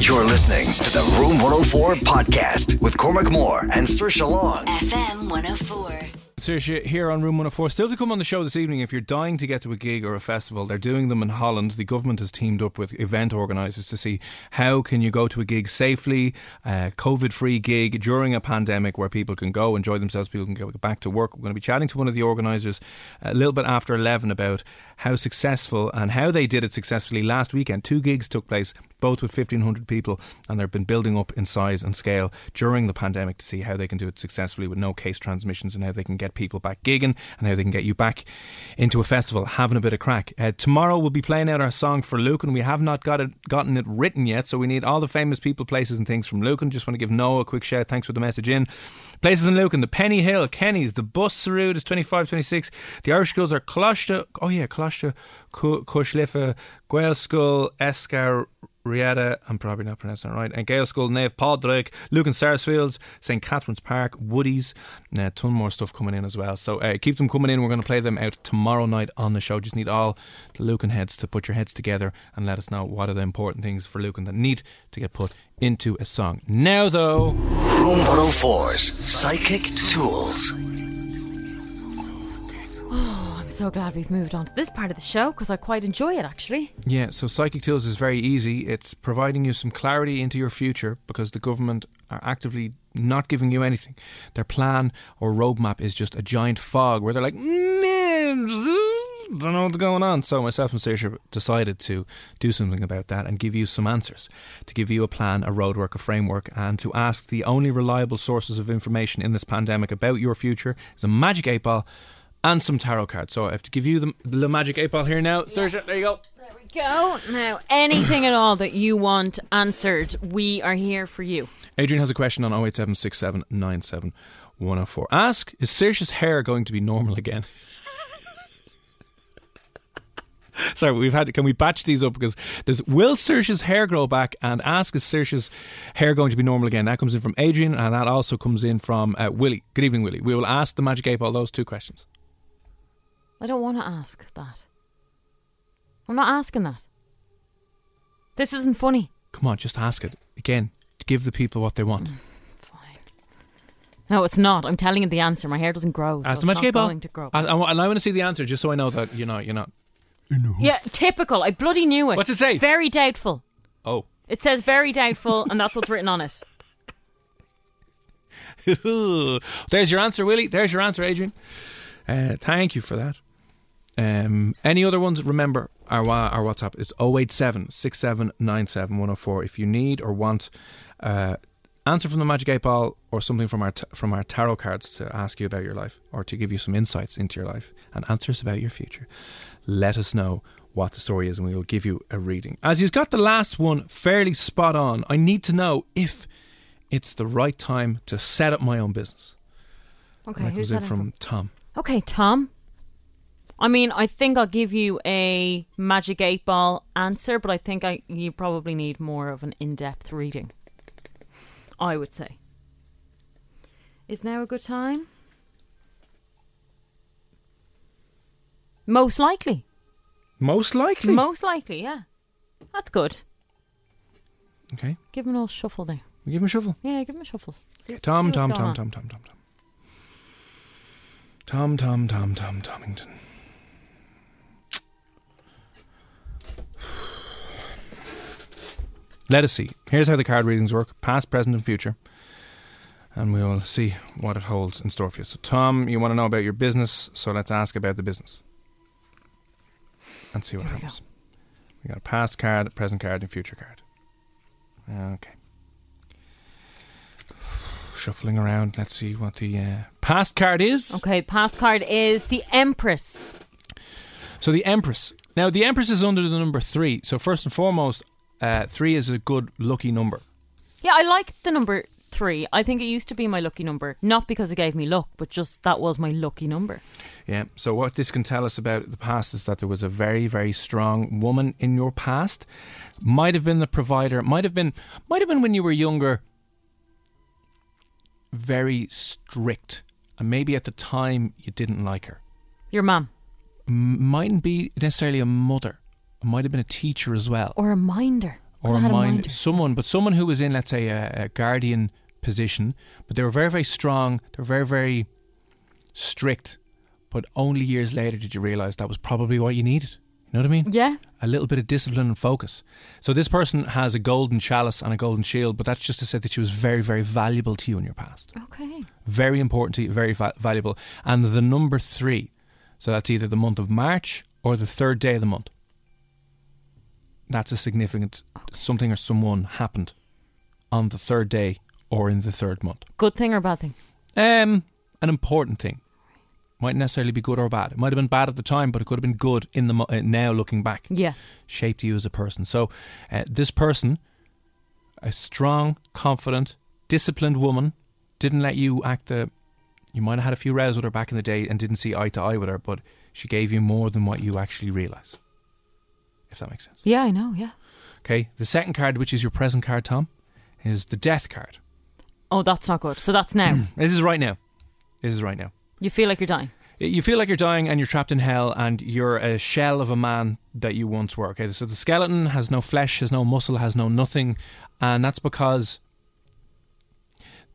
You're listening to the Room 104 podcast with Cormac Moore and Sir Long. FM 104. Saoirse here on Room 104. Still to come on the show this evening, if you're dying to get to a gig or a festival, they're doing them in Holland. The government has teamed up with event organisers to see how can you go to a gig safely, a COVID-free gig during a pandemic where people can go enjoy themselves, people can go back to work. We're going to be chatting to one of the organisers a little bit after 11 about how successful and how they did it successfully last weekend. Two gigs took place, both with 1,500 people, and they've been building up in size and scale during the pandemic to see how they can do it successfully with no case transmissions and how they can get people back gigging and how they can get you back into a festival having a bit of crack. Uh, tomorrow we'll be playing out our song for Lucan. We have not got it, gotten it written yet, so we need all the famous people, places, and things from Lucan. Just want to give Noah a quick shout. Thanks for the message in. Places in Lucan, the Penny Hill, Kenny's, the Bus Sarud is 25, 26. The Irish schools are Closhta, oh yeah, Closhta, Cois Life, Gael School, Escar, Rieta, I'm probably not pronouncing it right, and Gale School, Nave, Padraig, Lucan Sarsfields, St. Catherine's Park, Woody's, and a ton more stuff coming in as well. So uh, keep them coming in. We're going to play them out tomorrow night on the show. Just need all the Lucan heads to put your heads together and let us know what are the important things for Lucan that need to get put into a song. Now, though. Room 104's Psychic Tools. So glad we've moved on to this part of the show because I quite enjoy it actually. Yeah, so Psychic Tools is very easy. It's providing you some clarity into your future because the government are actively not giving you anything. Their plan or roadmap is just a giant fog where they're like, "Mm, don't know what's going on. So myself and Saoirse decided to do something about that and give you some answers, to give you a plan, a roadwork, a framework, and to ask the only reliable sources of information in this pandemic about your future is a magic eight ball and some tarot cards. So I have to give you the, the magic eight ball here now. Saoirse, there you go. There we go. Now, anything at all that you want answered, we are here for you. Adrian has a question on 0876797 104. Ask, is Saoirse's hair going to be normal again? Sorry, we've had. Can we batch these up because there's will Saoirse's hair grow back and ask is Saoirse's hair going to be normal again? That comes in from Adrian and that also comes in from uh, Willie. Good evening, Willie. We will ask the Magic Eight Ball those two questions. I don't want to ask that. I'm not asking that. This isn't funny. Come on, just ask it again. To give the people what they want. Fine. No, it's not. I'm telling you the answer. My hair doesn't grow. So ask it's the Magic not Eight Ball. going to grow. I, I, wa- and I want to see the answer just so I know that you know you're not. yeah, typical. I bloody knew it. What's it say? Very doubtful. Oh. It says very doubtful, and that's what's written on it. There's your answer, Willie. There's your answer, Adrian. Uh, thank you for that. Um, any other ones? Remember, our our WhatsApp is 087 6797 104. If you need or want uh, answer from the Magic Eight Ball or something from our t- from our tarot cards to ask you about your life or to give you some insights into your life and answers about your future, let us know what the story is and we will give you a reading. As you've got the last one fairly spot on, I need to know if it's the right time to set up my own business. Okay, who's that in from Tom. Okay, Tom. I mean, I think I'll give you a magic eight ball answer, but I think I you probably need more of an in-depth reading. I would say. Is now a good time? Most likely. Most likely. Most likely, yeah. That's good. okay. Give him a old shuffle there. We give him a shuffle. Yeah, give him a shuffle. See, see Tom, Tom, Tom, on. Tom, Tom, Tom, Tom. Tom, Tom, Tom, Tom, Tomington. Let us see. Here's how the card readings work past, present, and future. And we will see what it holds in store for you. So, Tom, you want to know about your business, so let's ask about the business and see what Here we happens. We got a past card, a present card, and future card. Okay. Shuffling around. Let's see what the uh, past card is. Okay, past card is the Empress. So the Empress. Now the Empress is under the number three. So first and foremost, uh, three is a good lucky number. Yeah, I like the number three. I think it used to be my lucky number, not because it gave me luck, but just that was my lucky number. Yeah. So what this can tell us about the past is that there was a very, very strong woman in your past. Might have been the provider. Might have been. Might have been when you were younger. Very strict, and maybe at the time you didn't like her. Your mum. Mightn't be necessarily a mother. It might have been a teacher as well. Or a minder. or a mind, minder. someone, but someone who was in, let's say, a, a guardian position, but they were very, very strong. They were very, very strict. But only years later did you realise that was probably what you needed. You know what I mean? Yeah. A little bit of discipline and focus. So this person has a golden chalice and a golden shield, but that's just to say that she was very, very valuable to you in your past. Okay. Very important to you, very va- valuable. And the number three, so that's either the month of March or the third day of the month. That's a significant something or someone happened on the third day or in the third month. Good thing or bad thing? Um, an important thing. Might necessarily be good or bad. It might have been bad at the time, but it could have been good in the mo- uh, now looking back. Yeah. Shaped you as a person. So, uh, this person, a strong, confident, disciplined woman, didn't let you act the. You might have had a few rows with her back in the day and didn't see eye to eye with her, but she gave you more than what you actually realise. If that makes sense. Yeah, I know, yeah. Okay. The second card, which is your present card, Tom, is the death card. Oh, that's not good. So that's now. This is right now. This is right now. you feel like you're dying. You feel like you're dying and you're trapped in hell and you're a shell of a man that you once were. Okay, so the skeleton has no flesh, has no muscle, has no nothing, and that's because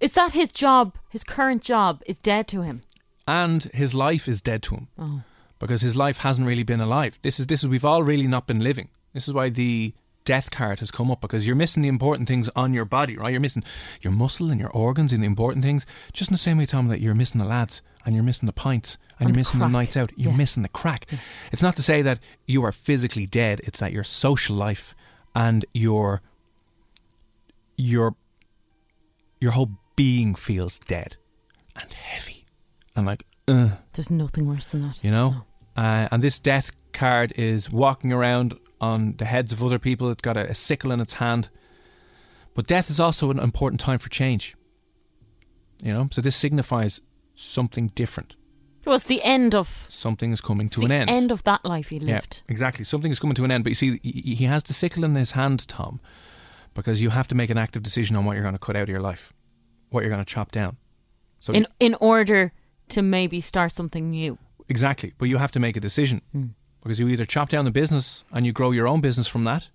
Is that his job, his current job, is dead to him? and his life is dead to him Oh. Because his life hasn't really been alive. This is this is we've all really not been living. This is why the death card has come up because you're missing the important things on your body, right? You're missing your muscle and your organs and the important things. Just in the same way, Tom, that you're missing the lads and you're missing the pints and, And you're the missing the nights out. You're Yeah. missing the crack. It's not to say that you are physically dead. It's that your social life and your your your whole being feels dead and heavy and like ugh. There's nothing worse than that. You know? Uh, and this death card is walking around on the heads of other people. It's got a, a sickle in its hand. But death is also an important time for change. You know? So this signifies something different. Well, it's the end of Something is coming to an end. end of that life he lived. Yeah, exactly. Something is coming to an end. But you see, he he has the sickle in his hand, Tom, because you have to make an active decision on what you're going to cut out of your life, what you're going to chop down. So In in order to maybe start something new. Exactly. But you have to make a decision Hmm. because you either chop down the business and you grow your own business from that,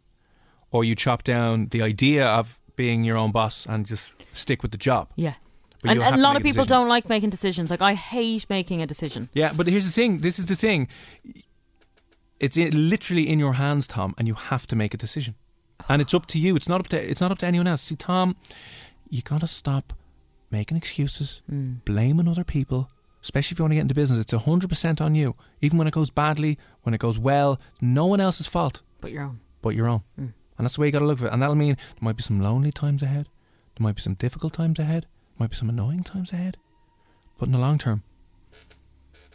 or you chop down the idea of being your own boss and just stick with the job. Yeah. But and and a lot of people decision. don't like making decisions. Like I hate making a decision. Yeah, but here's the thing. This is the thing. It's in, literally in your hands, Tom, and you have to make a decision. And it's up to you. It's not up to. It's not up to anyone else. See, Tom, you gotta stop making excuses, blaming other people. Especially if you want to get into business, it's hundred percent on you. Even when it goes badly, when it goes well, no one else's fault But your own. but your own. And that's the way you got to look at it. And that'll mean there might be some lonely times ahead. There might be some difficult times ahead. There might be some annoying times ahead. But in the long term,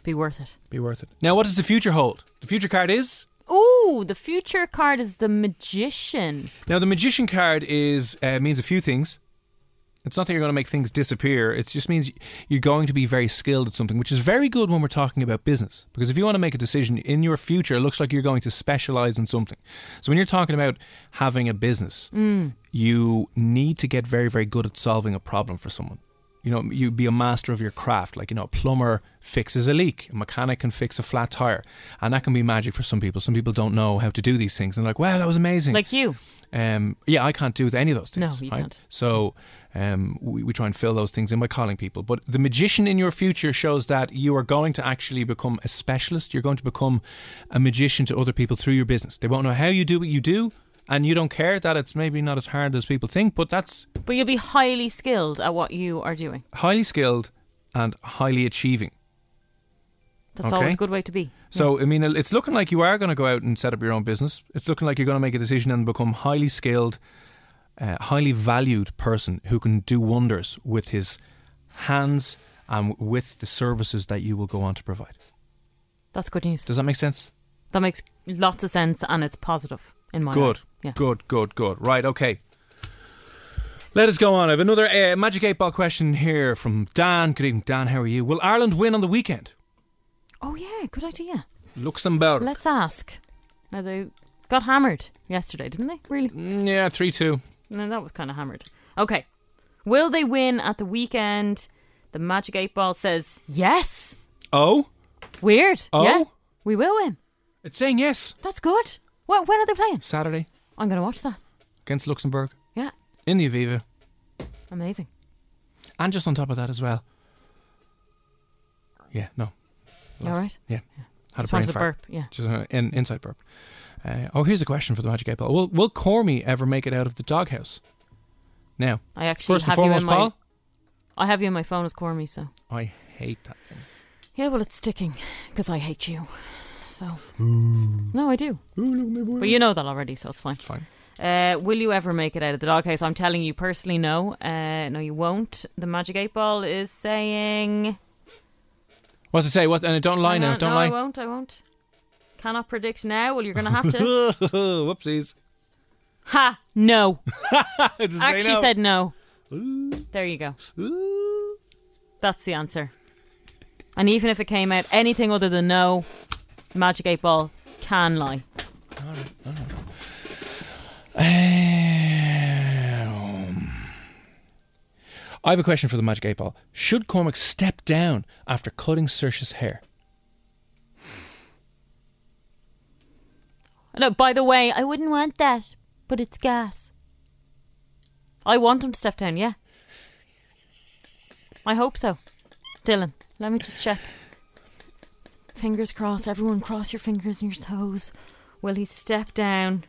Be worth it. be worth it. Now, what does the future hold? The future card is. Ooh, the future card is the magician. Now, the magician card is uh, means a few things. It's not that you're going to make things disappear. It just means you're going to be very skilled at something, which is very good when we're talking about business. Because if you want to make a decision in your future, it looks like you're going to specialize in something. So when you're talking about having a business, mm. you need to get very, very good at solving a problem for someone. You know, you be a master of your craft. Like, you know, a plumber fixes a leak, a mechanic can fix a flat tire. And that can be magic for some people. Some people don't know how to do these things. And they're like, wow, that was amazing. Like you. Um, yeah, I can't do any of those things. No, you right? can't. So um, we, we try and fill those things in by calling people. But the magician in your future shows that you are going to actually become a specialist. You're going to become a magician to other people through your business. They won't know how you do what you do. And you don't care that it's maybe not as hard as people think, but that's But you'll be highly skilled at what you are doing. highly skilled and highly achieving. That's Okay. always a good way to be. So, I mean, it's looking like you are going to go out and set up your own business. It's looking like you're going to make a decision and become highly skilled, uh, highly valued person who can do wonders with his hands and with the services that you will go on to provide. That's good news. Does that make sense? That makes lots of sense and it's positive in my Good. Yeah. Good, good, good. Right, okay. Let us go on. I have another uh, Magic 8 Ball question here from Dan. Good evening, Dan. How are you? Will Ireland win on the weekend? Oh yeah, good idea. Luxembourg. Let's ask. Now they got hammered yesterday, didn't they? Really? Mm, yeah, 3 2. No, that was kind of hammered. Okay. Will they win at the weekend? The Magic 8 Ball says yes. Oh? Weird. Oh? Yeah. We will win. It's saying yes. That's good. What, when are they playing? Saturday I'm going to watch that. against Luxembourg Yeah. in the Aviva. Amazing. And just on top of that as well. Yeah, no. You all right? Yeah. Had Just a brain wanted to fart. burp. Yeah. Just an in, inside burp. Uh, oh, here's a question for the Magic 8 Ball. Will, will Cormy ever make it out of the doghouse? Now, I actually first and have you foremost, in my. Paul, I have you in my phone as Cormy, so. I hate that thing. Yeah, well, it's sticking because I hate you. So. No, I do. But you know that already, so it's fine. It's fine. Uh, will you ever make it out of the doghouse? I'm telling you personally, no. Uh, no, you won't. The Magic 8 Ball is saying. What to say? What? And don't lie Hang now. Don't no, lie. I won't. I won't. Cannot predict now. Well, you're going to have to. Whoopsies. ha! No. Does Actually no? said no. There you go. That's the answer. And even if it came out anything other than no, Magic 8 Ball can lie. Um, I have a question for the Magic 8 Ball. Should Cormac step down after cutting Saoirse's hair? No, by the way, I wouldn't want that, but it's gas. I want him to step down, yeah. I hope so. Dylan, let me just check. Fingers crossed. Everyone cross your fingers and your toes. Will he step down?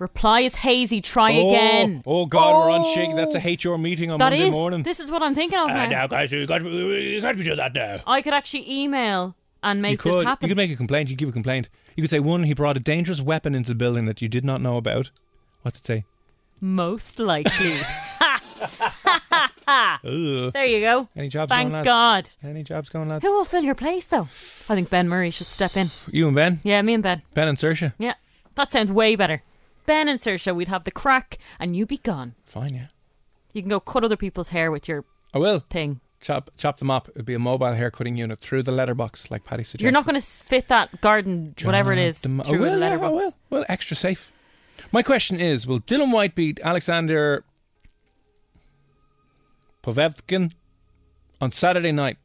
Reply is hazy. Try again. Oh, God, we're on Oh. shaky. That's a HR meeting on That Monday is. morning. This is what I'm thinking of Ah, now. guys, you got, you got to do that now. I could actually email and You make could, this happen. you could make a complaint. You could give a complaint. You could say, one, he brought a dangerous weapon into the building that you did not know about. What's it say? Most likely. There you go. Any jobs Thank going? God. Any jobs going, lads? Who will fill your place, though? I think Ben Murray should step in. You and Ben? Yeah, me and Ben. Ben and Saoirse? Yeah, that sounds way better. Ben and Saoirse, we'd have the crack, and you be gone. Fine, yeah. You can go cut other people's hair with your I will. thing. Chop chop them up. It'd be a mobile hair cutting unit through the letterbox, like Paddy suggested. You're not going to fit that garden, whatever it is, Chop them- I through will, a yeah, I letterbox. will. Well, extra safe. My question is: Will Dillian Whyte beat Alexander Povetkin on Saturday night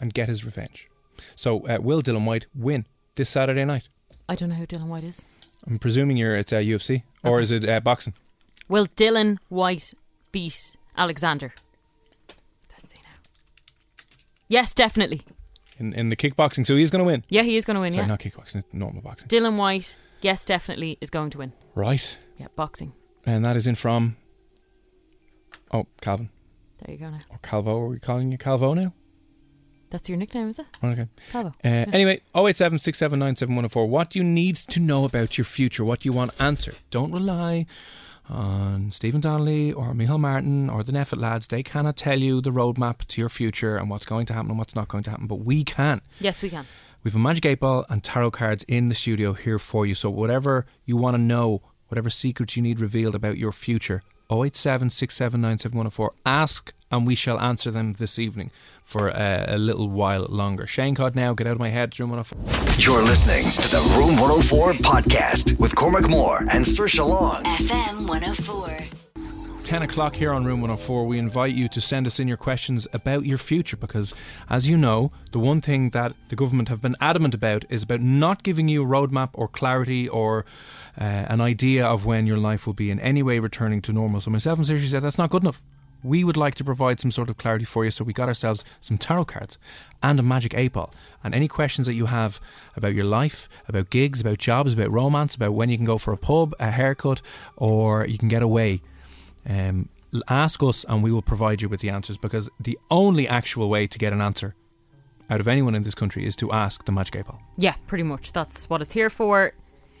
and get his revenge? So, uh, will Dillian Whyte win this Saturday night? I don't know who Dillian Whyte is. I'm presuming you're at uh, UFC or Okay. is it uh, boxing? Will Dillian Whyte beat Alexander? Let's see now. Yes, definitely. In in the kickboxing, so he's going to win. Yeah, he is going to win. Sorry, yeah, not kickboxing, normal boxing. Dillian Whyte. Yes, definitely is going to win. Right, Yeah, boxing. and that is in from. Oh, Calvin There you go now. or Calvo? Are we calling you Calvo now? That's your nickname, is it? Okay. Calvo. Uh, anyway, 087 What do you need to know about your future? What do you want answered? Don't rely on Stephen Donnelly or Michael Martin or the NPHET lads. They cannot tell you the roadmap to your future and what's going to happen and what's not going to happen, but we can. Yes, we can. We've a Magic 8 Ball and tarot cards in the studio here for you. So, whatever you want to know, whatever secrets you need revealed about your future, 087 ask and we shall answer them this evening for uh, a little while longer. Shane Codd now, get out of my head, it's Room 104. You're listening to the Room 104 podcast with Cormac Moore and Sir Long. FM 104. 10 o'clock here on Room 104, we invite you to send us in your questions about your future because, as you know, the one thing that the government have been adamant about is about not giving you a roadmap or clarity or uh, an idea of when your life will be in any way returning to normal. So, myself and Saoirse said that's not good enough. we would like to provide some sort of clarity for you. So we got ourselves some tarot cards and a magic eight ball. And any questions that you have about your life, about gigs, about jobs, about romance, about when you can go for a pub, a haircut, or you can get away, um, ask us and we will provide you with the answers because the only actual way to get an answer out of anyone in this country is to ask the magic eight ball. Yeah, pretty much. That's what it's here for.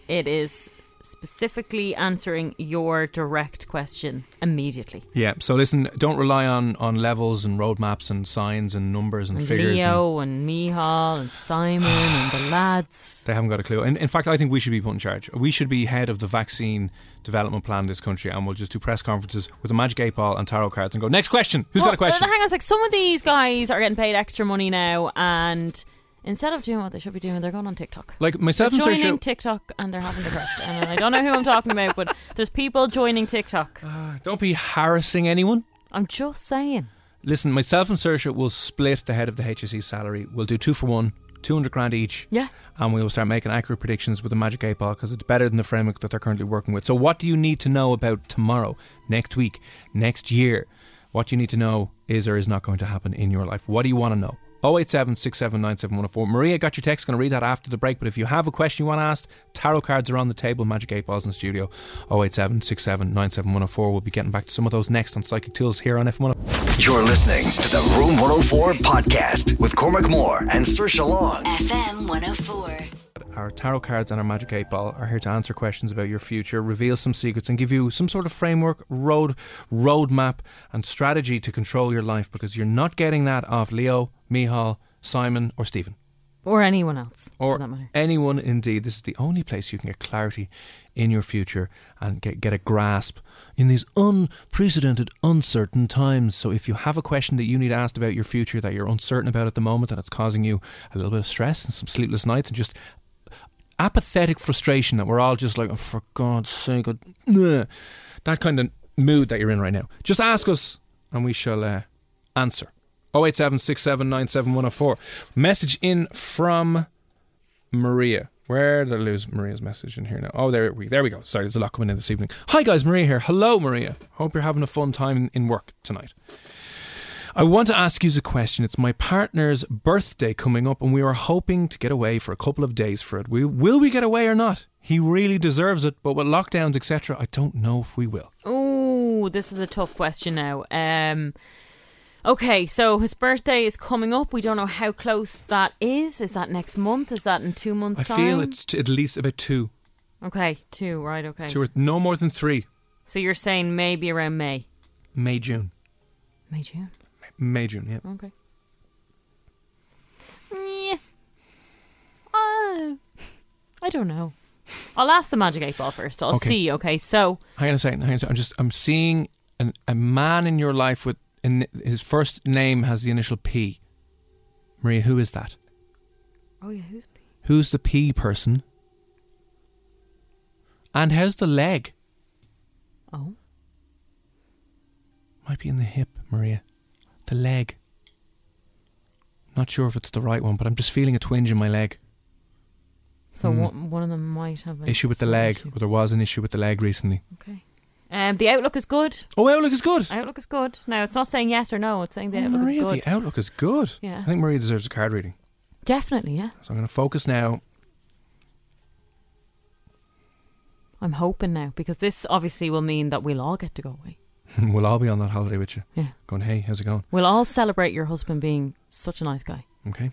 It is specifically answering your direct question immediately. Yeah. So listen, don't rely on on levels and roadmaps and signs and numbers and, And figures. and- Leo and Micheál and Simon and the lads. They haven't got a clue. In, in fact, I think we should be put in charge. We should be head of the vaccine development plan in this country, and we'll just do press conferences with a magic eight ball and tarot cards and go, next question. Who's got a question? Hang on a sec. Some of these guys are getting paid extra money now, and instead of doing what they should be doing, they're going on TikTok. Like myself They're and joining Saoirse. TikTok and they're having the crack. And I don't know who I'm talking about, but there's people joining TikTok. Ah, don't be harassing anyone. I'm just saying. Listen, myself and Saoirse will split the head of the HSE salary. We'll do two for one, 200 grand each. Yeah. And we will start making accurate predictions with the Magic 8 Ball because it's better than the framework that they're currently working with. So, what do you need to know about tomorrow, next week, next year? What you need to know is or is not going to happen in your life. What do you want to know? 087 Maria got your text. Going to read that after the break. But if you have a question you want to ask, tarot cards are on the table. Magic 8 Balls in the studio. 087 We'll be getting back to some of those next on Psychic Tools here on F1. You're listening to the Room 104 podcast with Cormac Moore and Sir Long. FM 104. Our tarot cards and our magic eight ball are here to answer questions about your future, reveal some secrets, and give you some sort of framework, road, roadmap, and strategy to control your life. Because you're not getting that off Leo, Micheál, Simon, or Stephen, Or anyone else, or for that matter. anyone. Indeed, this is the only place you can get clarity in your future and get get a grasp in these unprecedented, uncertain times. So, if you have a question that you need asked about your future that you're uncertain about at the moment, and it's causing you a little bit of stress and some sleepless nights, and just apathetic frustration that we're all just like, oh, for God's sake, that kind of mood that you're in right now. Just ask us and we shall uh, answer. 087 Message in from Maria. Where did I lose Maria's message in here now? Oh, there we there we go. Sorry, there's a lot coming in this evening. Hi guys, Maria here. Hello, Maria. Hope you're having a fun time in work tonight. I want to ask you a question. It's my partner's birthday coming up, and we are hoping to get away for a couple of days for it. We, will we get away or not? He really deserves it, but with lockdowns, etc., I don't know if we will. Oh, this is a tough question now. Um, okay, so his birthday is coming up. We don't know how close that is. Is that next month? Is that in two months' I time? I feel it's t- at least about two, Okay, two, right, okay. two or no more than three. So you're saying maybe around May? May, June, May, June? May, June. Yeah. Okay. Yeah. Uh, I don't know. I'll ask the Magic 8 Ball first. I'll Okay. see, okay? So, Hang on a second. Hang on a second. I'm just I'm seeing an, a man in your life with in, his first name has the initial P. Maria, who is that? oh yeah, who's P? Who's the P person? And how's the leg? Oh, Might be in the hip, Maria. The leg. Not sure if it's the right one, but I'm just feeling a twinge in my leg. so Hmm. one, one of them might have an issue with the leg. issue. Or there was an issue with the leg recently. Okay. Um, the outlook is good. Oh, outlook is good. Outlook is good. Now it's not saying yes or no. It's saying the Oh, outlook Maria, is good. the outlook is good. Yeah. I think Maria deserves a card reading. Definitely, yeah. So I'm going to focus now. I'm hoping now because this obviously will mean that we'll all get to go away. we'll all be on that holiday with you. Yeah. Going, hey, how's it going? We'll all celebrate your husband being such a nice guy. Okay.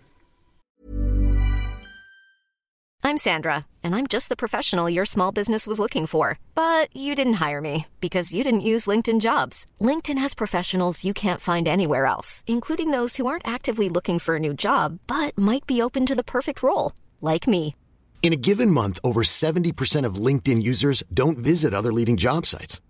I'm Sandra, and I'm just the professional your small business was looking for. But you didn't hire me because you didn't use LinkedIn jobs. LinkedIn has professionals you can't find anywhere else, including those who aren't actively looking for a new job but might be open to the perfect role, like me. In a given month, over 70% of LinkedIn users don't visit other leading job sites.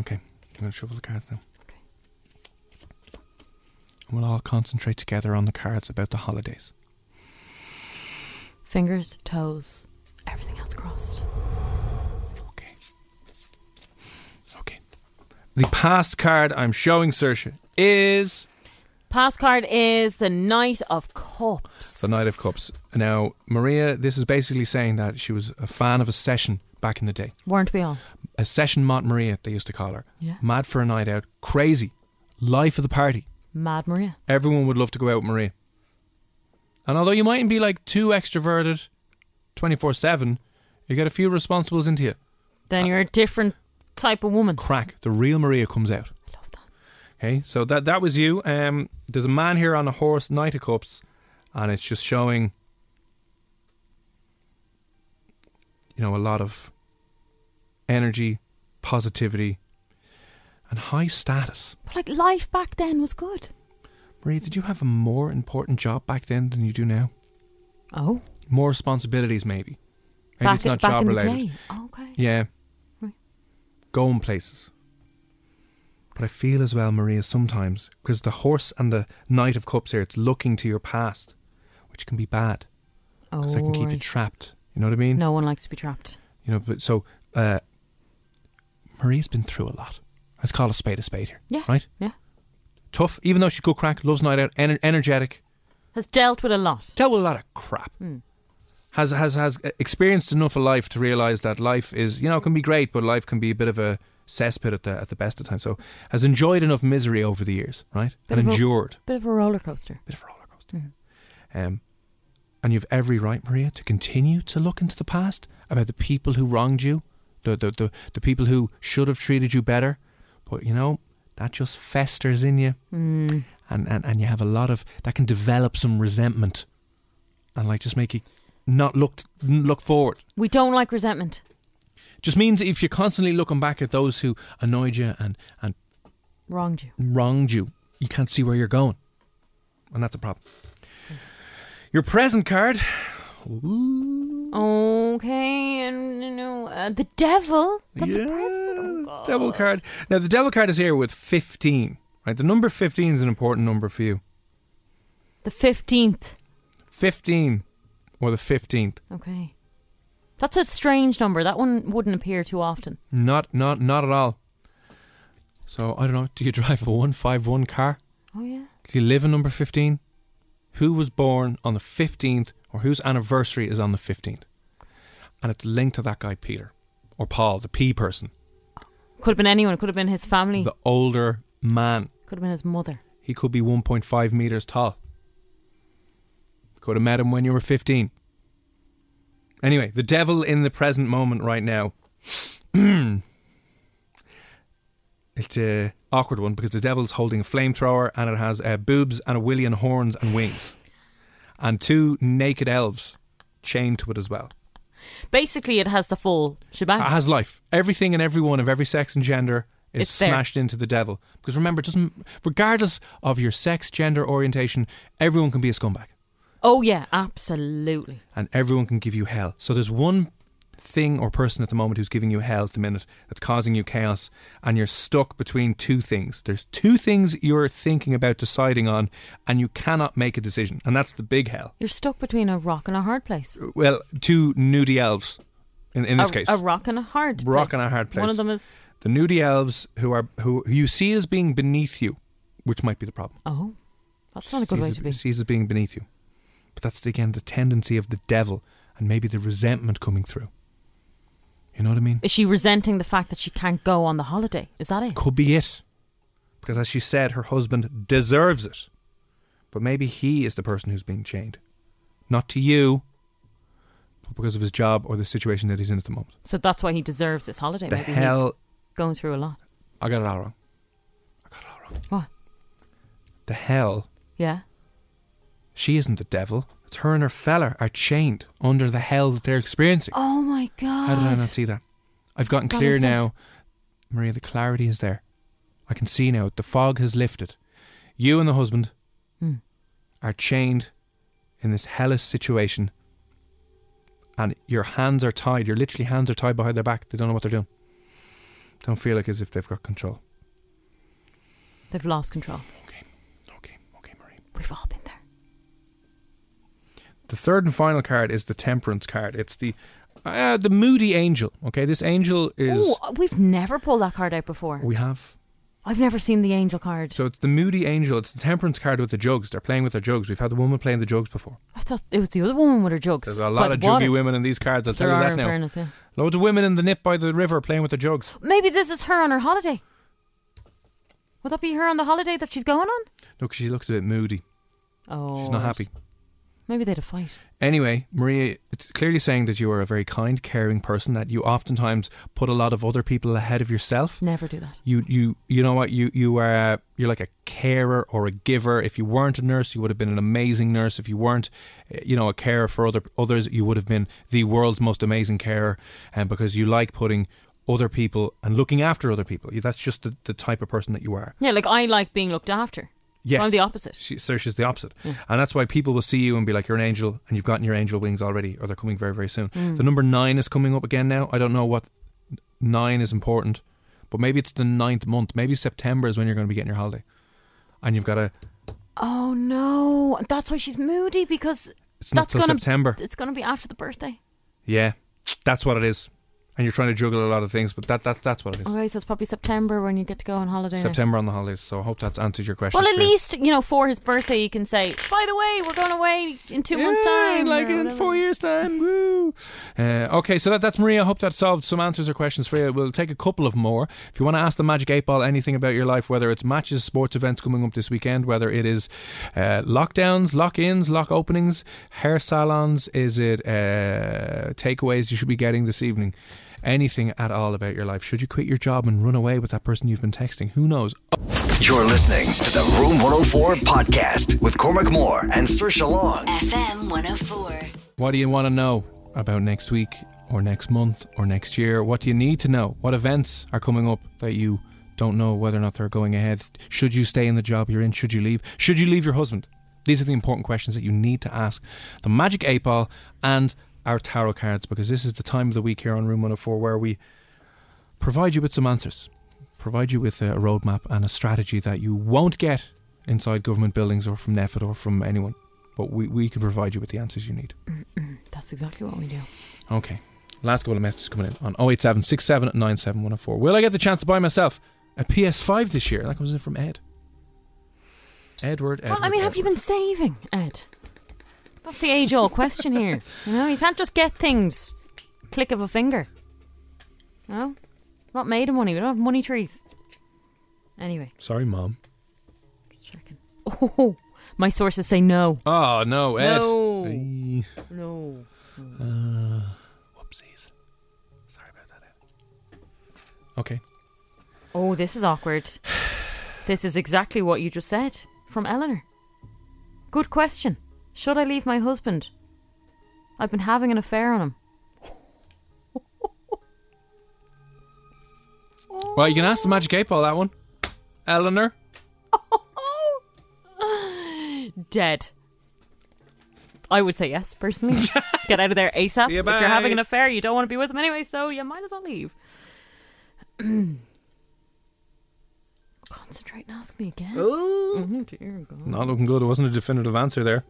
Okay, I'm going to shuffle the cards now. Okay. And we'll all concentrate together on the cards about the holidays. Fingers, toes, everything else crossed. Okay. Okay. The past card I'm showing Saoirse is Past card is the Knight of Cups. the Knight of Cups. Now, Maria, this is basically saying that she was a fan of a session back in the day. Weren't we all? A session Mont Maria, they used to call her. Yeah. Mad for a night out. Crazy. Life of the party. Mad Maria. Everyone would love to go out with Maria. And although you mightn't be like too extroverted 24 7, you get a few responsibles into you. Then you're a different type of woman. Crack. The real Maria comes out. I love that. Okay, so that that was you. Um, there's a man here on a horse, Knight of Cups, and it's just showing, you know, a lot of energy, positivity, and high status. But like life back then was good. Maria, did you have a more important job back then than you do now? Oh. More responsibilities, maybe. Maybe back it's not back job related. Oh, okay. Yeah. Right. Going places. But I feel as well, Maria, sometimes, because the horse and the Knight of Cups here, it's looking to your past, which can be bad. Oh, Because it can keep you oh, trapped. You know what I mean? No one likes to be trapped. You know, but so, uh, Maria's been through a lot. Let's call a spade a spade here. Yeah. Right? Yeah. Tough, even though she's good crack, loves night out, ener- energetic, Has dealt with a lot. dealt with a lot of crap. Hmm. Has has has experienced enough of life to realise that life is you know can be great, but life can be a bit of a cesspit at the at the best of times. So has enjoyed enough misery over the years, right? Bit and of a- endured Bit of a roller coaster. bit of a roller coaster. Um, and you've every right, Maria, to continue to look into the past about the people who wronged you, the the the, the people who should have treated you better. But you know that just festers in you, Mm. and, and and you have a lot of that can develop some resentment, and like just make you not look look forward. We don't like resentment. Just means if you're constantly looking back at those who annoyed you and and Wronged you. wronged you, you can't see where you're going. And that's a problem. Your present card. Okay, and you know uh, the devil. That's a present. Oh, Devil card. Now, the devil card is here with 15. Right? The number 15 is an important number for you. The fifteenth. 15 or the 15th. Okay, that's a strange number. That one wouldn't appear too often. Not not not at all. So, I don't know, do you drive a 151 car? Oh yeah. Do you live in number 15? Who was born on the 15th or whose anniversary is on the 15th? And it's linked to that guy Peter or Paul, the P person, Could have been anyone. It could have been his family. the older man. Could have been his mother. He could be 1.5 meters tall. Could have met him when you were 15. Anyway, the devil in the present moment right now. it's a awkward one because the devil's holding a flamethrower and it has uh, boobs and a willy and horns and wings. And two naked elves chained to it as well. Basically, it has the full shebang. It has life. Everything and everyone of every sex and gender is It's there. smashed into the devil. Because remember, it doesn't regardless of your sex, gender, orientation, everyone can be a scumbag. oh yeah, absolutely. and everyone can give you hell. So there's one thing or person at the moment who's giving you hell at the minute that's causing you chaos, and you're stuck between two things. There's two things you're thinking about deciding on, and you cannot make a decision, and that's the big hell. You're stuck between a rock and a hard place. Uh, well, two nudie elves in, in this a, case. a rock and a hard. Rock place. and a hard place. One of them is the nudie elves who are who, who you see as being beneath you, which might be the problem. oh, that's not a good sees way to be. Sees as being beneath you, but that's again the tendency of the devil, and maybe the resentment coming through. You know what I mean? Is she resenting the fact that she can't go on the holiday? Is that it? Could be it. Because as she said, her husband deserves it. But maybe he is the person who's being chained. Not to you, but because of his job or the situation that he's in at the moment. So that's why he deserves this holiday. The Maybe hell. he's going through a lot. I got it all wrong. I got it all wrong. What? The hell. Yeah. She isn't the devil. It's her and her fella are chained under the hell that they're experiencing. Oh my god. How did I not see that? I've gotten That clear now. sense. Maria, the clarity is there. I can see now. The fog has lifted. You and the husband Hmm. are chained in this hellish situation, and your hands are tied. Your literally hands are tied behind their back. They don't know what they're doing. Don't feel like as if they've got control. They've lost control. Okay, okay, okay, Marie. We've all been there. The third and final card is the Temperance card. It's the uh, the moody angel. Okay, this angel is Oh, we've never pulled that card out before. we have. I've never seen the angel card. So it's the moody angel. It's the Temperance card with the jugs. They're playing with their jugs. We've had the woman playing the jugs before. I thought it was the other woman with her jugs. There's a lot the of juggy women in these cards. I'll There tell you are, that in now. fairness, yeah. Loads of women in the nip by the river playing with their jugs. Maybe this is her on her holiday. Would that be her on the holiday that she's going on? Look, she looks a bit moody. Oh, She's not happy. Maybe they had a fight. Anyway, Maria, it's clearly saying that you are a very kind, caring person. That you oftentimes put a lot of other people ahead of yourself. Never do that. You, you, you know what? You, you are. You're like a carer or a giver. If you weren't a nurse, you would have been an amazing nurse. If you weren't, eh, you know, a carer for other others, you would have been the world's most amazing carer. And because you like putting other people and looking after other people, You- that's just the, the type of person that you are. Yeah, like I like being looked after. Yes. I'm the opposite. She, so she's the opposite. And that's why people will see you and be like, you're an angel and you've gotten your angel wings already, or they're coming very, very soon. Mm. The number nine is coming up again now. I don't know what nine is important, but maybe it's the ninth month. Maybe September is when you're going to be getting your holiday. And you've got to, Oh no, that's why she's moody because it's not that's till gonna September. it's gonna be after the birthday. Yeah, that's what it is. And you're trying to juggle a lot of things, but that, that that's what it is. Okay, so it's probably September when you get to go on holiday. September on the holidays. So I hope that's answered your question. Well, at least you know for his birthday, you can say, "By the way, we're going away in two months' time." like in four years' time. Woo! Uh, okay, so that, that's Maria. I hope that solved some answers or questions for you. We'll take a couple of more. If you want to ask the Magic 8 Ball anything about your life, whether it's matches, sports events coming up this weekend, whether it is uh, lockdowns, lock ins, lock openings, hair salons, is it uh, takeaways you should be getting this evening? Anything at all about your life. Should you quit your job and run away with that person you've been texting? Who knows? You're listening to the Room 104 podcast with Cormac Moore and Sir Long. FM 104. What do you want to know about next week or next month or next year? What do you need to know? What events are coming up that you don't know whether or not they're going ahead? Should you stay in the job you're in? Should you leave? Should you leave your husband? These are the important questions that you need to ask the Magic 8 Ball and our tarot cards because this is the time of the week here on Room 104 where we provide you with some answers, provide you with a roadmap and a strategy that you won't get inside government buildings or from NPHET or from anyone. But we, we can provide you with the answers you need. That's exactly what we do. Okay. Last couple of messages coming in on 087 Will I get the chance to buy myself a PS5 this year? That comes in from Ed. Edward, Edward. Well, I mean, have you been saving, Ed? That's the age-old question here. You know, you can't just get things click of a finger. No, we're not made of money. We don't have money trees. Anyway, Sorry, Mom. just checking. Oh, my sources say no. Oh, no, Ed. No. Eee. No. Uh, whoopsies. Sorry about that, Ed. Okay. Oh, this is awkward. This is exactly what you just said from Eleanor. Good question. Should I leave my husband? I've been having an affair on him. Well, you can ask the Magic 8 Ball that one. Eleanor. Dead. I would say yes, personally. Get out of there ASAP. See you, if you're bye. having an affair, you don't want to be with him anyway, so you might as well leave. Concentrate and ask me again. Oh, dear God. Not looking good. It wasn't a definitive answer there.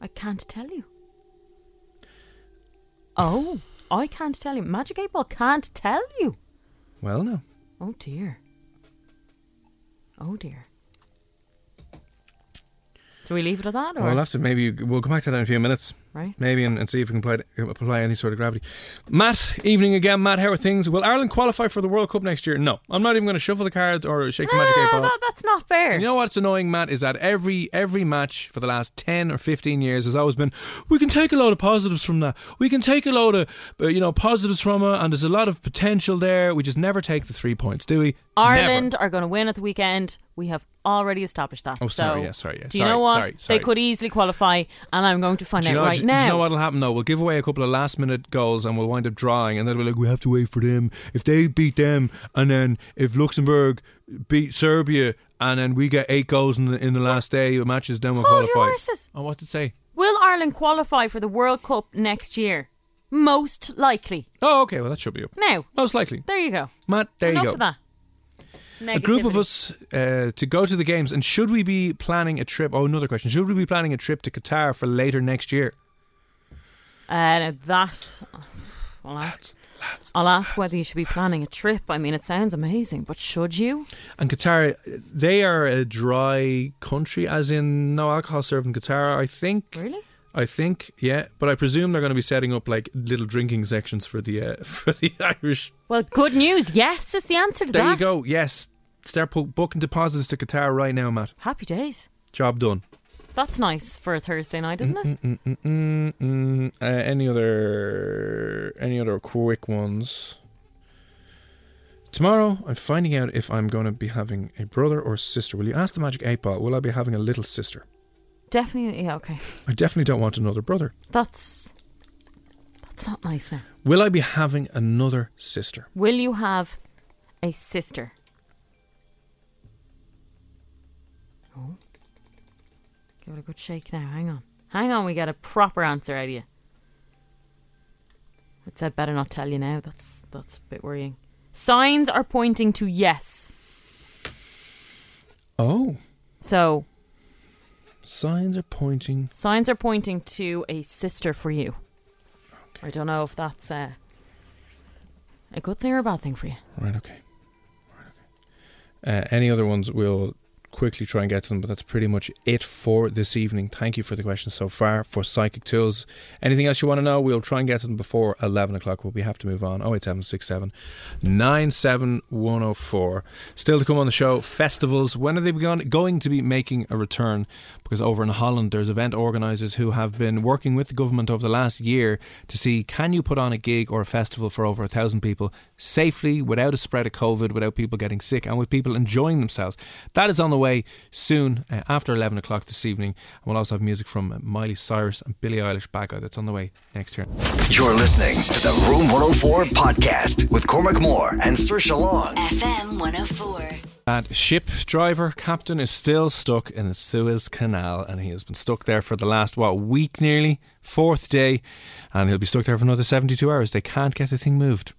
I can't tell you. Oh, I can't tell you. Magic 8 Ball can't tell you. Well, no. Oh dear. Oh dear. Do we leave it at that, or We'll have to maybe we'll come back to that in a few minutes. Right? Maybe and, and see if we can apply, apply any sort of gravity. Matt, evening again. Matt, how are things? Will Ireland qualify for the World Cup next year? No, I'm not even going to shuffle the cards or shake the magic eight ball. that- that's not fair. And you know what's annoying, Matt, is that every every match for the last ten or fifteen years has always been we can take a load of positives from that. We can take a load of uh, you know positives from it, and there's a lot of potential there. We just never take the three points, do we? Ireland Never. are going to win at the weekend. We have already established that. Oh, sorry, So, yeah, sorry, yeah. Do you Sorry, know what? sorry, sorry. They could easily qualify, and I'm going to find out know, right do, now. do you know what'll happen though? We'll give away a couple of last minute goals and we'll wind up drawing, and then we'll be like, we have to wait for them. If they beat them, and then if Luxembourg beat Serbia, and then we get eight goals in the, in the last day of matches, then we'll Hold your qualify. horses. Oh, what to say? Will Ireland qualify for the World Cup next year? Most likely. Oh, okay. Well, that should be up. Now, Most likely. there you go. Matt, there Enough you go. of that. A group of us uh, to go to the games, and should we be planning a trip? Oh, another question. Should we be planning a trip to Qatar for later next year? Uh, that I'll ask. I'll ask whether you should be planning a trip. I mean, it sounds amazing, but should you? And Qatar, they are a dry country, as in no alcohol served in Qatar. I think. Really? I think, yeah, but I presume they're going to be setting up like little drinking sections for the uh, for the Irish. Well, good news. Yes, is the answer to There that. There you go. Yes, start po- booking deposits to Qatar right now, Matt. Happy days. Job done. That's nice for a Thursday night, isn't it? Mm, mm, mm, mm. Uh, any other any other quick ones? Tomorrow, I'm finding out if I'm going to be having a brother or sister. Will you ask the Magic Eight Ball? Will I be having a little sister? Definitely. Yeah. Okay. I definitely don't want another brother. That's that's not nice now. Will I be having another sister? Will you have a sister? Give it a good shake now. Hang on. Hang on, we get a proper answer out of you. I'd said better not tell you now. That's that's a bit worrying. Signs are pointing to yes. Oh, So signs are pointing. signs are pointing to a sister for you. I don't know if that's uh, a good thing or a bad thing for you. Right, okay. Right, okay. Uh, any other ones, we'll quickly try and get to them, but that's pretty much it for this evening. Thank you for the questions so far for Psychic Tools. Anything else you want to know, we'll try and get to them before 11 o'clock. but We'll have to move on. 08767 97104. Still to come on the show, festivals. When are they begun, going to be making a return? Because over in Holland, there's event organisers who have been working with the government over the last year to see can you put on a gig or a festival for over a thousand people safely, without a spread of COVID, without people getting sick, and with people enjoying themselves. That is on the way soon uh, after 11 o'clock this evening. And we'll also have music from Miley Cyrus and Billie Eilish back out. That's on the way next year. You're listening to the Room 104 podcast with Cormac Moore and Saoirse Long. FM 104. That ship driver captain is still stuck in the Suez Canal, and he has been stuck there for the last what week, nearly fourth day, and he'll be stuck there for another seventy-two hours. They can't get the thing moved.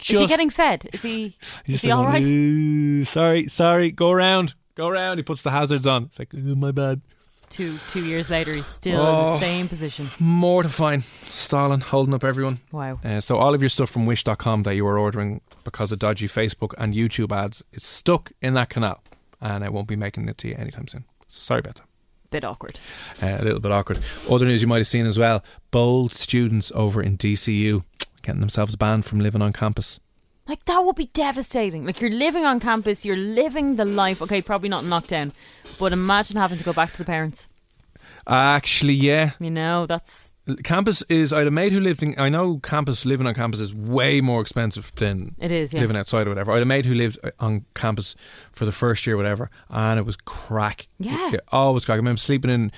Is he getting fed? Is he? Is he all right? Sorry, sorry. Go around, go around. He puts the hazards on. It's like "Ooh, my bad. Two two years later, he's still in Oh. the same position. Mortifying. Stalin holding up everyone. Wow. Uh, so all of your stuff from Wish.com that you were ordering because of dodgy Facebook and YouTube ads is stuck in that canal, and I won't be making it to you anytime soon. So sorry about that. Bit awkward. Uh, a little bit awkward. Other news you might have seen as well: bold students over in DCU getting themselves banned from living on campus. Like that would be devastating. Like you're living on campus, you're living the life. Okay, probably not in lockdown, but imagine having to go back to the parents. Actually, yeah, You know, that's campus is. I had a mate who lived in. I know campus living on campus is way more expensive than it is. Yeah. living outside or whatever. I had a mate who lived uh, on campus for the first year, or whatever, and it was crack. Yeah. always crack. I remember sleeping in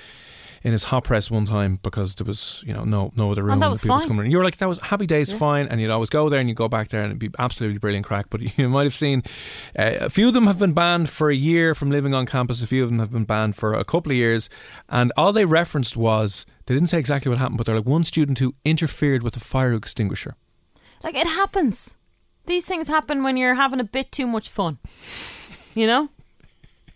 in his hot press one time because there was you know no no other room. that and was people fine. coming in. You were like that was happy days, Yeah. fine, and you'd always go there and you'd go back there and it'd be absolutely brilliant crack. But you might have seen uh, a few of them have been banned for a year from living on campus. A few of them have been banned for a couple of years, and all they referenced was they didn't say exactly what happened, but they're like one student who interfered with a fire extinguisher. Like it happens. These things happen when you're having a bit too much fun. You know,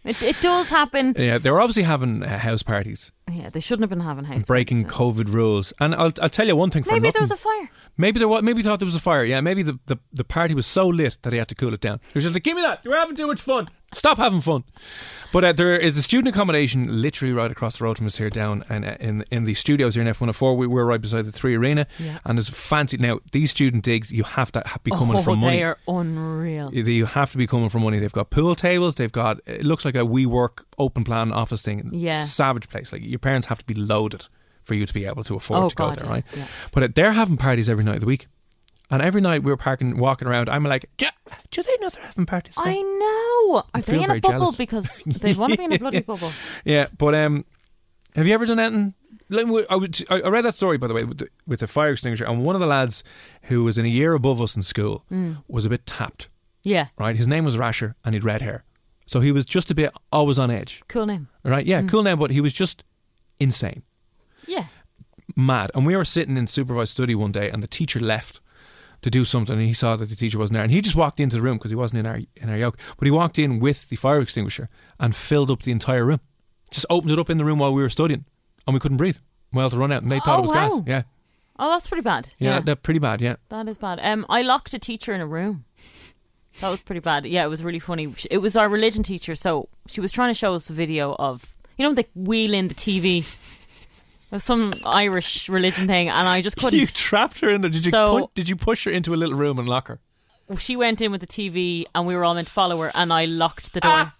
it it does happen. Yeah, they were obviously having uh, house parties Yeah, they shouldn't have been having house breaking parties. COVID rules. And I'll, I'll tell you one thing for Maybe nothing. there was a fire. Maybe there was. Maybe thought there was a fire. Yeah, maybe the, the, the party was so lit that he had to cool it down. He was just like, "Give me that! You're having too much fun. Stop having fun." But uh, there is a student accommodation literally right across the road from us here, down and uh, in in the studios here in FM104. We, we're right beside the Three Arena, Yeah. and there's fancy. Now these student digs, you have to ha- be coming oh, from money. they are unreal. You have to be coming from money. They've got pool tables. They've got. It looks like a WeWork open plan office thing. Yeah. savage place. Like your parents have to be loaded for you to be able to afford Oh, to go there, yeah, right? yeah. But uh, they're having parties every night of the week. And every night we were parking, walking around, I'm like, do, do they know they're having parties? I there?" know. Are they in a bubble jealous. because they want to be in a bloody bubble? Yeah, but um, have you ever done anything? Like, I, would, I read that story, by the way, with the, with the fire extinguisher, and one of the lads who was in a year above us in school Mm. was a bit tapped, Yeah, right? His name was Rasher, and he'd red hair. So he was just a bit always on edge, cool name. right? Yeah, Mm. cool name, but he was just insane. Yeah, mad. And we were sitting in supervised study one day, and the teacher left to do something, and he saw that the teacher wasn't there, and he just walked into the room because he wasn't in our in our yoke. But he walked in with the fire extinguisher and filled up the entire room. Just opened it up in the room while we were studying, and we couldn't breathe. We had to run out, and they thought Oh, it was wow. gas. Yeah, Oh, that's pretty bad. yeah, Yeah, they're pretty bad. Yeah, that is bad. Um, I locked a teacher in a room. That was pretty bad. Yeah, it was really funny. It was our religion teacher, so she was trying to show us a video of you know they wheel in the TV. Some Irish religion thing, and I just couldn't. you trapped her in there. Did you So- pu- did you push her into a little room and lock her? she went in with the TV and we were all meant to follow her and I locked the door.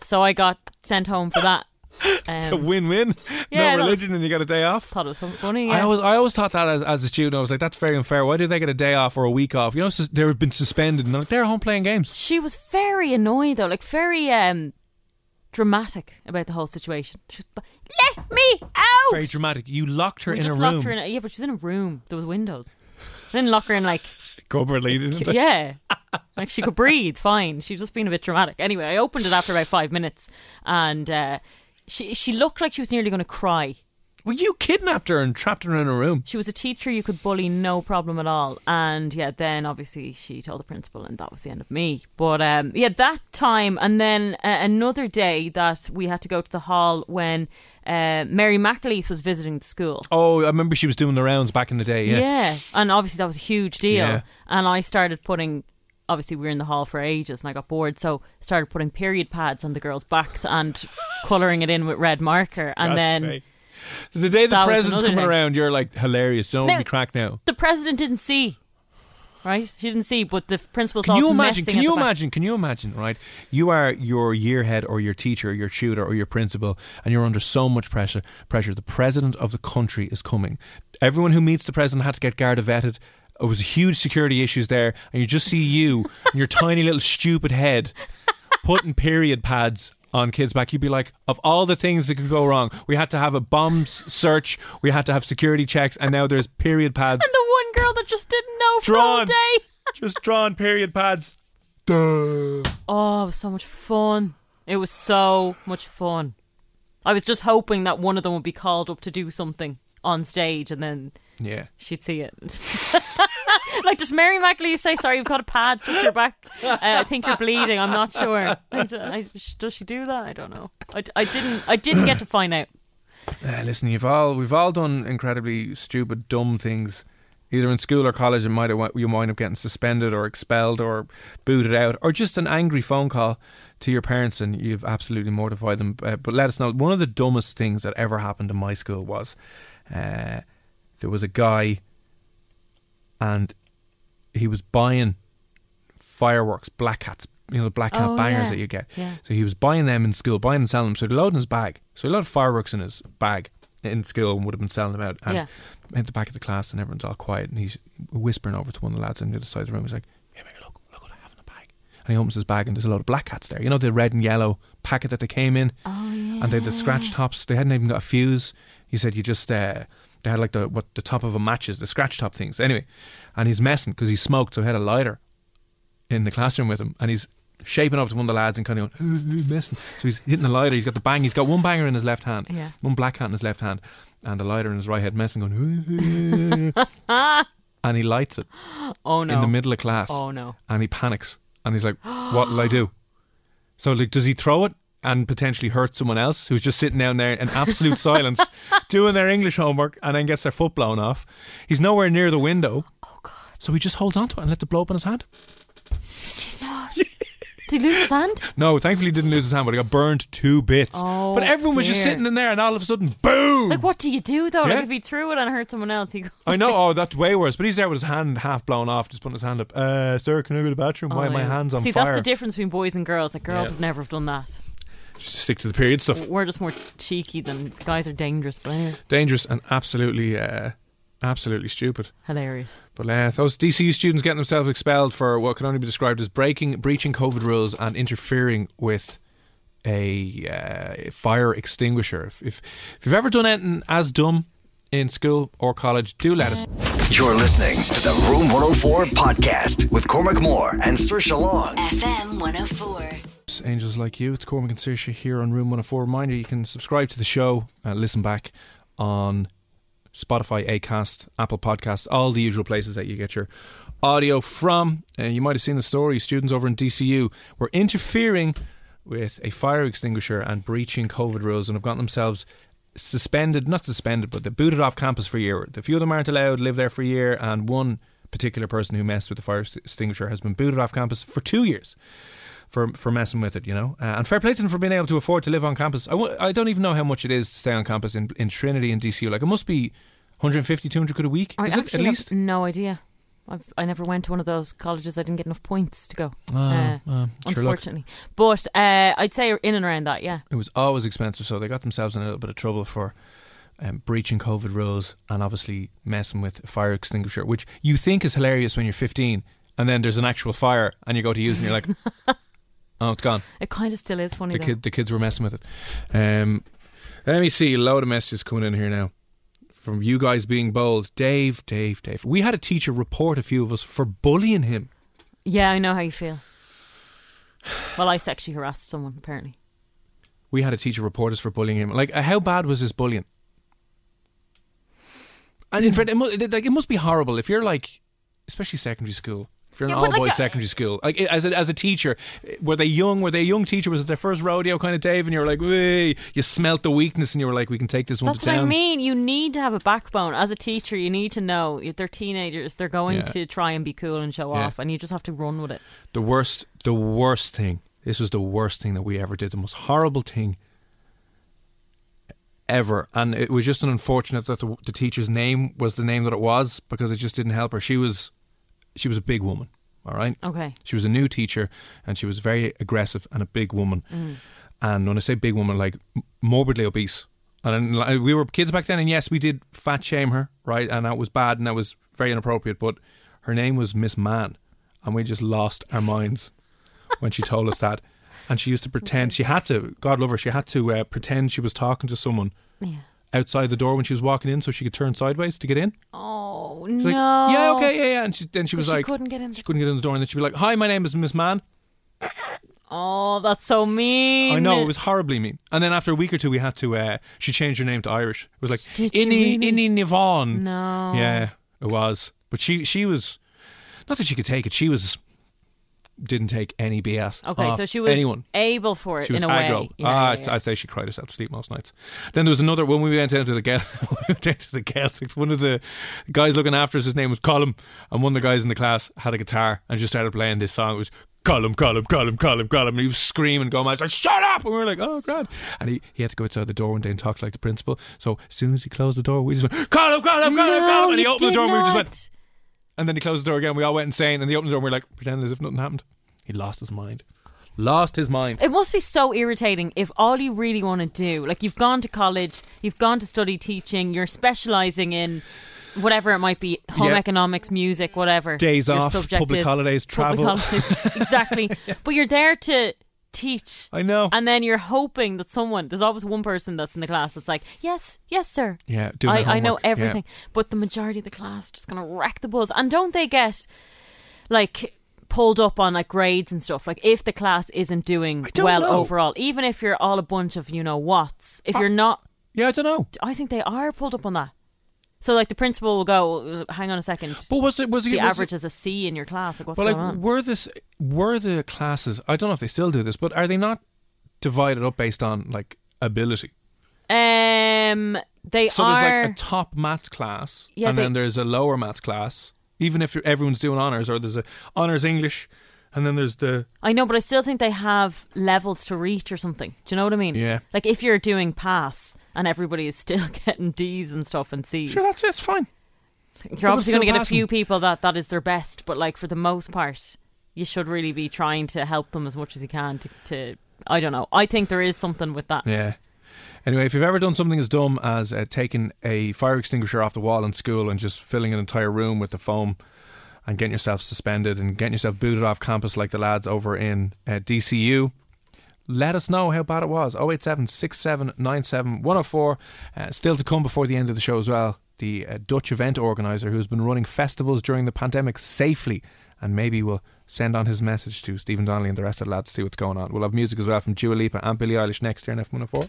so I got sent home for that. It's a Um, win-win. yeah, no was- religion, and you got a day off. thought it was fun- funny. I always, I always thought that as, as a student, I was like, that's very unfair. Why do they get a day off or a week off? You know, sus- they've been suspended, and they're, like, they're home playing games. she was very annoyed though, like very um dramatic about the whole situation. She was, let me out. Very dramatic. You locked her we in a room. locked her in. A, yeah, but she was in a room. There was windows. I didn't lock her in like Cupboard lady. didn't they? yeah, like she could breathe fine. She's just being a bit dramatic. Anyway, I opened it after about five minutes, and uh, she she looked like she was nearly going to cry. Well, you kidnapped her and trapped her in a room. She was a teacher you could bully no problem at all. And yeah, then obviously she told the principal, and that was the end of me. But um, yeah, that time, and then uh, another day that we had to go to the hall when uh, Mary McAleese was visiting the school. Oh, I remember she was doing the rounds back in the day. Yeah. and obviously that was a huge deal. Yeah. And I started putting. Obviously, we were in the hall for ages, and I got bored, so started putting period pads on the girls' backs and colouring it in with red marker. And then. So the day the That president's coming thing. around, you're like hilarious. Don't Now- be cracked now. the president didn't see. Right, she didn't see, but the principal saw Can you imagine? Can you imagine? Can you imagine? Right, you are your year head or your teacher, or your tutor, or your principal, and you're under so much pressure. Pressure. The president of the country is coming. Everyone who meets the president had to get Garda vetted. It was huge security issues there, and you just see you and your tiny little stupid head putting period pads on kids' back. You'd be like, of all the things that could go wrong, we had to have a bomb search, we had to have security checks, and now there's period pads. And the one girl that just didn't know for all day. just drawn period pads. Duh. Oh, it was so much fun. It was so much fun. I was just hoping that one of them would be called up to do something on stage and then Yeah. she'd see it. like, does Mary McAleese say, sorry, you've got a pad to your back? Uh, I think you're bleeding. I'm not sure. I I- does she do that? I don't know. I, I didn't I didn't get to find out. Uh, listen, you've all we've all done incredibly stupid, dumb things, either in school or college. And might have, you might have getting suspended or expelled or booted out, or just an angry phone call to your parents, and you've absolutely mortified them. Uh, but let us know. One of the dumbest things that ever happened in my school was uh, there was a guy, and he was buying fireworks, black hats. You know the black hat Oh, bangers yeah. that you get. Yeah. So he was buying them in school, buying and selling them. So he loaded loading his bag. So he loaded fireworks in his bag in school and would have been selling them out. And Yeah. at the back of the class, and everyone's all quiet, and he's whispering over to one of the lads on the other side of the room. He's like, "Here, here, look, look what I have in the bag." And he opens his bag, and there's a lot of black hats there. You know the red and yellow packet that they came in, Oh, yeah. and they had the scratch tops. They hadn't even got a fuse. He said you just uh, they had like the what the top of a matches, the scratch top things. Anyway, and he's messing because he smoked, so he had a lighter in the classroom with him, and he's shaping up to one of the lads and kind of going, "Uh, uh, messing. So he's hitting the lighter. He's got the bang. He's got one banger in his left hand, Yeah. one black hat in his left hand, and the lighter in his right hand, messing, going, and he lights it Oh, no. in the middle of class, Oh, no. and he panics, and he's like, "What will I do?" So like, does he throw it and potentially hurt someone else who's just sitting down there in absolute silence doing their English homework and then gets their foot blown off. He's nowhere near the window. Oh god. So he just holds onto it and lets it blow up in his hand. Did he lose his hand? No, thankfully he didn't lose his hand, but he got burned two bits. Oh, but everyone was just sitting in there and all of a sudden boom Like, what do you do though? Yeah. Like, if he threw it and hurt someone else, he. I know, oh that's way worse. But he's there with his hand half blown off, just putting his hand up. Uh sir, can I go to the bathroom? Why are my Oh, hands on See, fire? See, that's the difference between boys and girls. Like, girls Yeah. would never have done that. Just stick to the period stuff. We're just more cheeky than guys are dangerous, but anyway, Dangerous and absolutely uh absolutely stupid. hilarious. But uh, those DCU students getting themselves expelled for what can only be described as breaking, breaching COVID rules and interfering with a uh, fire extinguisher. If, if if you've ever done anything as dumb in school or college, do let us. You're listening to the Room 104 podcast with Cormac Moore and Saoirse Long. FM 104. Angels like you, it's Cormac and Saoirse here on Room 104. Reminder: you can subscribe to the show, uh, listen back on Spotify, Acast, Apple Podcasts, all the usual places that you get your audio from. Uh, you might have seen the story. Students over in DCU were interfering with a fire extinguisher and breaching COVID rules and have gotten themselves suspended, not suspended, but they booted off campus for a year. The few of them aren't allowed live there for a year, and one particular person who messed with the fire extinguisher has been booted off campus for two years for for messing with it, you know. Uh, and fair play to them for being able to afford to live on campus. I w- I don't even know how much it is to stay on campus in, in Trinity and DCU. Like, it must be 150, 200 quid a week. I is it, at have least? no idea. I've, I never went to one of those colleges. I didn't get enough points to go. Oh, uh, unfortunately, but uh, I'd say in and around that. Yeah. it was always expensive, so they got themselves in a little bit of trouble for um, breaching COVID rules and obviously messing with a fire extinguisher, which you think is hilarious when you're 15, and then there's an actual fire and you go to use and you're like, oh, it's gone. It kind of still is funny. the though. kid the kids were messing with it. Um, let me see a load of messages coming in here now from you guys being bold. Dave, Dave, Dave. We had a teacher report a few of us for bullying him. Yeah, I know how you feel. Well, I sexually harassed someone apparently. We had a teacher report us for bullying him. Like, uh, how bad was his bullying? And in fact, it must, like, it must be horrible if you're like, especially secondary school. If you're in Yeah, an all boys uh, secondary school, like as a, as a teacher, were they young? Were they a young teacher? Was it their first rodeo kind of Dave? And you were like! You smelt the weakness, and you were like, "We can take this one That's to what town." I mean. You need to have a backbone as a teacher. You need to know if they're teenagers. They're going Yeah. to try and be cool and show Yeah. off, and you just have to run with it. The worst, the worst thing. This was the worst thing that we ever did. The most horrible thing ever. And it was just an unfortunate that the, the teacher's name was the name that it was because it just didn't help her. She was, she was a big woman. All right. Okay. She was a new teacher, and she was very aggressive and a big woman. And when I say big woman, like morbidly obese. And we were kids back then, and yes, we did fat shame her, right? And that was bad, and that was very inappropriate. But her name was Miss Man, and we just lost our minds when she told us that. And she used to pretend she had to. God love her. She had to uh, pretend she was talking to someone Yeah. Outside the door when she was walking in, so she could turn sideways to get in. Oh She's no. like, yeah, okay, yeah, yeah. And she, then she But was she like, couldn't get in. She couldn't get in the door, and then she'd be like, "Hi, my name is Miss Man." Oh, that's so mean. I know it was horribly mean. And then after a week or two, we had to. Uh, she changed her name to Irish. It was like Did she Inni really? Inni Nivon. No. Yeah, it was. But she she was not that she could take it. She was didn't take any BS. Okay, so she was anyone. able for it She was in a aggro. way. Yeah, ah, yeah, I'd- yeah. I'd say she cried herself to sleep most nights. Then there was another when we went down to the Gael, we down to the Gaeltacht. One of the guys looking after us, his name was Colum, and one of the guys in the class had a guitar and just started playing this song. It was Colum, Colum, Colum, Colum, Colum, and he was screaming, going, "I was like, shut up!" And we were like, "Oh god!" And he, he had to go outside the door one day and talk like the principal. So as soon as he closed the door, we just went, "Colum, Colum, Colum, No, Colum," and he opened the door, and we just went. And then he closed the door again. We all went insane, and he opened the door, and we are like, pretending as if nothing happened. He lost his mind. Lost his mind. It must be so irritating if all you really want to do, like you've gone to college, you've gone to study teaching, you're specialising in whatever it might be home Yeah. economics, music, whatever. Days off, public is. holidays, Public travel. holidays, exactly. But you're there to teach. I know. And then you're hoping that someone, there's always one person that's in the class that's like, yes, yes, sir. Yeah, doing I, I know homework, yeah. everything. But the majority of the class just going to wreck the buzz. And don't they get, like, pulled up on, like, grades and stuff? Like, if the class isn't doing well know. overall, even if you're all a bunch of, you know, what's, if you're not, Yeah, I don't know. I think they are pulled up on that. So, like, the principal will go, "Uh, hang on a second. But was it was it the was average It, is a C in your class. Like, what's but going like, on? were this were the classes? I don't know if they still do this, but are they not divided up based on like ability? Um, they So are. there's like a top maths class, Yeah, and they- then there's a lower maths class. Even if everyone's doing honors, or there's a honors English, and then there's the I know, but I still think they have levels to reach or something. Do you know what I mean? Yeah. Like if you're doing pass and everybody is still getting D's and stuff and C's, sure that's it's fine. you're obviously going to get a few people that that is their best. But like for the most part, you should really be trying to help them as much as you can to. to I don't know. I think there is something with that. Yeah. Anyway, if you've ever done something as dumb as uh, taking a fire extinguisher off the wall in school and just filling an entire room with the foam and getting yourself suspended and getting yourself booted off campus like the lads over in uh, DCU, let us know how bad it was. 087 6797 104. Uh, still to come before the end of the show as well. The uh, Dutch event organiser who's been running festivals during the pandemic safely. And maybe we'll send on his message to Stephen Donnelly and the rest of the lads to see what's going on. We'll have music as well from Dua Lipa and Billie Eilish next year in FM104.